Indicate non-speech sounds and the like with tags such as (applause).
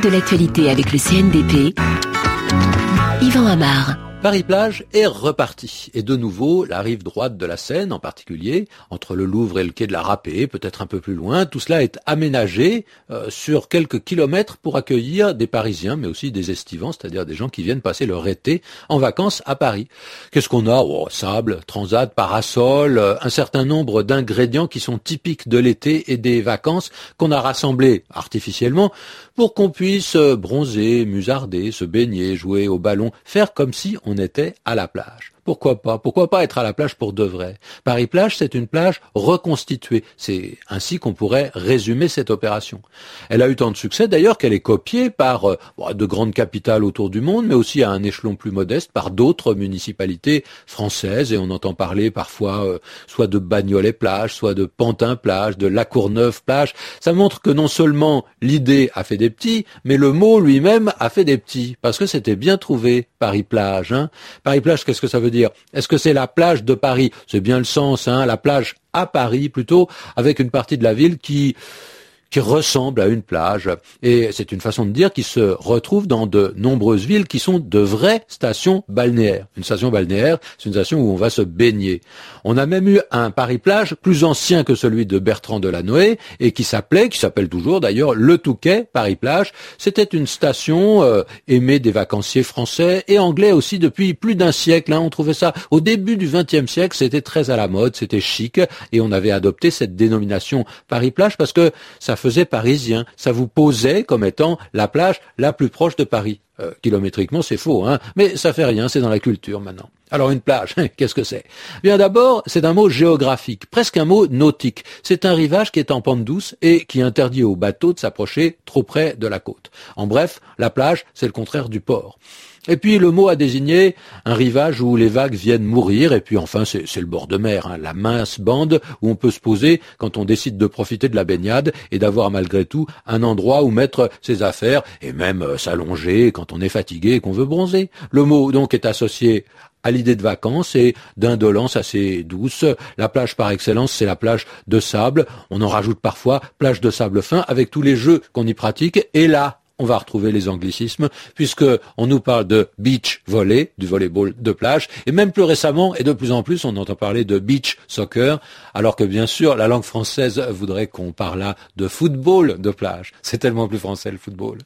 de l'actualité avec le CNDP. Yvan Amar. Paris-Plage est reparti. Et de nouveau, la rive droite de la Seine en particulier, entre le Louvre et le quai de la Râpée, peut-être un peu plus loin, tout cela est aménagé euh, sur quelques kilomètres pour accueillir des Parisiens, mais aussi des estivants, c'est-à-dire des gens qui viennent passer leur été en vacances à Paris. Qu'est-ce qu'on a? Oh, Sable, transat, parasol, euh, un certain nombre d'ingrédients qui sont typiques de l'été et des vacances qu'on a rassemblés artificiellement pour qu'on puisse euh, bronzer, musarder, se baigner, jouer au ballon, faire comme si était à la plage. Pourquoi pas? Pourquoi pas être à la plage pour de vrai? Paris-Plage, c'est une plage reconstituée. C'est ainsi qu'on pourrait résumer cette opération. Elle a eu tant de succès d'ailleurs qu'elle est copiée par euh, de grandes capitales autour du monde, mais aussi à un échelon plus modeste par d'autres municipalités françaises. Et on entend parler parfois euh, soit de Bagnolet-Plage, soit de Pantin-Plage, de La Courneuve-Plage. Ça montre que non seulement l'idée a fait des petits, mais le mot lui-même a fait des petits, parce que c'était bien trouvé, Paris-Plage. Hein. Paris-Plage, qu'est-ce que ça veut dire? Est-ce que c'est la plage de Paris? C'est bien le sens, hein, la plage à Paris plutôt, avec une partie de la ville qui qui ressemble à une plage. Et c'est une façon de dire qui se retrouve dans de nombreuses villes qui sont de vraies stations balnéaires. Une station balnéaire, c'est une station où on va se baigner. On a même eu un Paris-Plage plus ancien que celui de Bertrand Delanoë et qui s'appelait, qui s'appelle toujours d'ailleurs, le Touquet Paris-Plage. C'était une station euh, aimée des vacanciers français et anglais aussi depuis plus d'un siècle. Hein. On trouvait ça au début du XXe siècle, c'était très à la mode, c'était chic et on avait adopté cette dénomination Paris-Plage parce que ça faisait parisien. Ça vous posait comme étant la plage la plus proche de Paris. Euh, kilométriquement, c'est faux, hein, mais ça fait rien, c'est dans la culture maintenant. Alors une plage, (laughs) qu'est-ce que c'est? Bien d'abord, c'est un mot géographique, presque un mot nautique. C'est un rivage qui est en pente douce et qui interdit aux bateaux de s'approcher trop près de la côte. En bref, la plage, c'est le contraire du port. Et puis le mot a désigné un rivage où les vagues viennent mourir, et puis enfin c'est le bord de mer, hein, la mince bande où on peut se poser quand on décide de profiter de la baignade et d'avoir malgré tout un endroit où mettre ses affaires et même euh, s'allonger quand on est fatigué et qu'on veut bronzer. Le mot donc est associé à l'idée de vacances et d'indolence assez douce. La plage par excellence, c'est la plage de sable. On en rajoute parfois plage de sable fin avec tous les jeux qu'on y pratique. Et là, on va retrouver les anglicismes, puisque on nous parle de beach volley, du volleyball de plage, et même plus récemment, et de plus en plus, on entend parler de beach soccer, alors que bien sûr, la langue française voudrait qu'on parlât de football de plage. C'est tellement plus français le football.